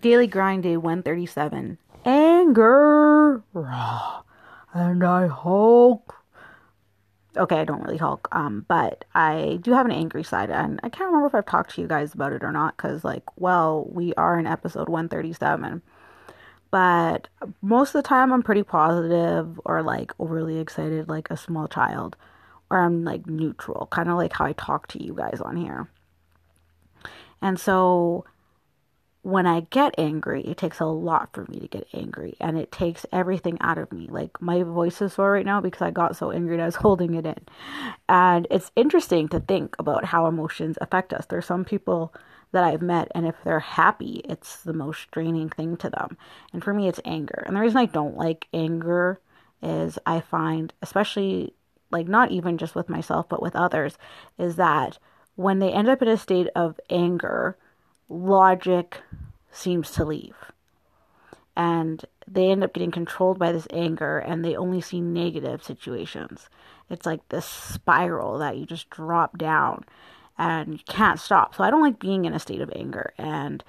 Daily Grind Day 137. Anger. And I hulk. Okay, I don't really hulk, um, but I do have an angry side, and I can't remember if I've talked to you guys about it or not, because, like, well, we are in episode 137. But most of the time, I'm pretty positive or, like, overly excited, like a small child, or I'm, like, neutral, kind of like how I talk to you guys on here. And so when I get angry, it takes a lot for me to get angry and it takes everything out of me. Like my voice is sore right now because I got so angry and I was holding it in. And it's interesting to think about how emotions affect us. There's some people that I've met and if they're happy, it's the most draining thing to them. And for me it's anger. And the reason I don't like anger is I find especially like not even just with myself but with others is that when they end up in a state of anger, logic seems to leave. And they end up getting controlled by this anger and they only see negative situations. It's like this spiral that you just drop down and you can't stop. So I don't like being in a state of anger and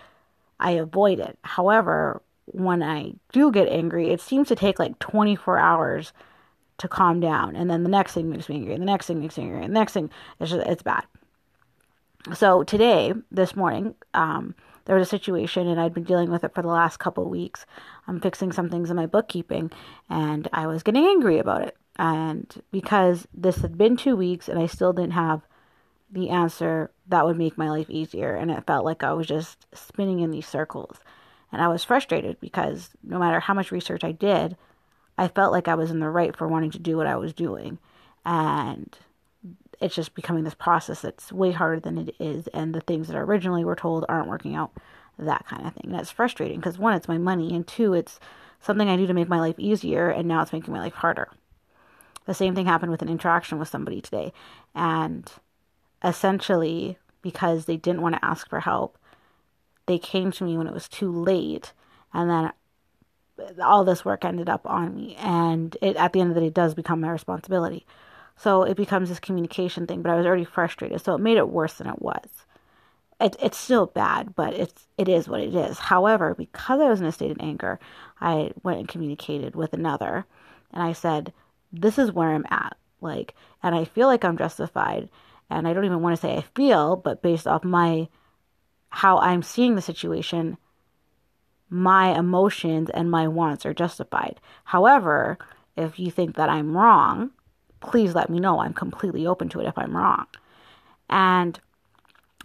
I avoid it. However, when I do get angry, it seems to take like 24 hours to calm down. And then the next thing makes me angry, and the next thing makes me angry, and the next thing, it's just, it's bad so today, this morning, um, there was a situation and I'd been dealing with it for the last couple weeks. I'm fixing some things in my bookkeeping and I was getting angry about it. And because this had been two weeks and I still didn't have the answer that would make my life easier, and it felt like I was just spinning in these circles. And I was frustrated because no matter how much research I did, I felt like I was in the right for wanting to do what I was doing. And it's just becoming this process that's way harder than it is and the things that originally were told aren't working out that kind of thing that's frustrating because one it's my money and two it's something i do to make my life easier and now it's making my life harder. The same thing happened with an interaction with somebody today and essentially because they didn't want to ask for help they came to me when it was too late and then all this work ended up on me and it at the end of the day it does become my responsibility so it becomes this communication thing, but I was already frustrated, so it made it worse than it was. It, it's still bad, but it's it is what it is. However, because I was in a state of anger, I went and communicated with another, and I said, "This is where I'm at." Like, and I feel like I'm justified, and I don't even want to say I feel, but based off my how I'm seeing the situation, my emotions and my wants are justified. However, if you think that I'm wrong, please let me know. I'm completely open to it if I'm wrong. And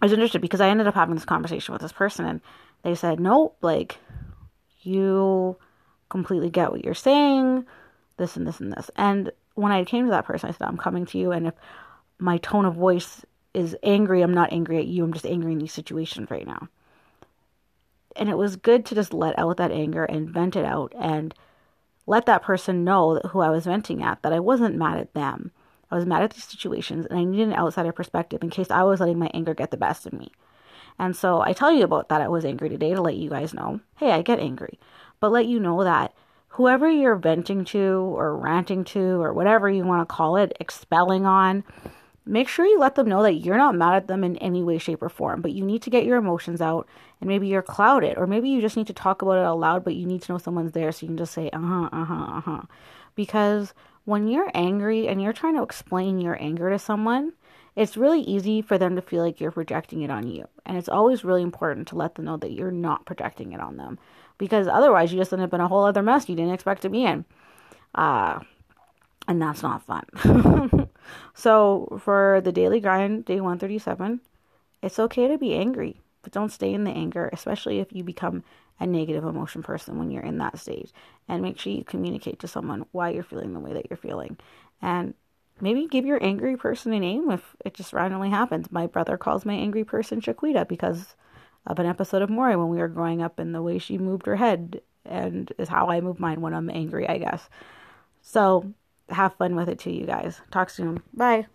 I was interested because I ended up having this conversation with this person and they said, nope, like, you completely get what you're saying, this and this and this. And when I came to that person, I said, I'm coming to you, and if my tone of voice is angry, I'm not angry at you, I'm just angry in these situations right now. And it was good to just let out that anger and vent it out and let that person know who I was venting at that I wasn't mad at them. I was mad at these situations and I needed an outsider perspective in case I was letting my anger get the best of me. And so I tell you about that I was angry today to let you guys know, hey, I get angry. But let you know that whoever you're venting to or ranting to or whatever you want to call it, expelling on, make sure you let them know that you're not mad at them in any way, shape, or form, but you need to get your emotions out and maybe you're clouded, or maybe you just need to talk about it out loud, but you need to know someone's there so you can just say, uh huh, uh huh, uh huh. Because when you're angry and you're trying to explain your anger to someone, it's really easy for them to feel like you're projecting it on you. And it's always really important to let them know that you're not projecting it on them. Because otherwise, you just end up in a whole other mess you didn't expect to be in. Uh, and that's not fun. so, for the daily grind, day 137, it's okay to be angry, but don't stay in the anger, especially if you become a negative emotion person when you're in that stage. And make sure you communicate to someone why you're feeling the way that you're feeling. And maybe give your angry person a name if it just randomly happens. My brother calls my angry person Shaquita because of an episode of Maury when we were growing up and the way she moved her head and is how I move mine when I'm angry, I guess. So have fun with it too, you guys. Talk soon. Bye.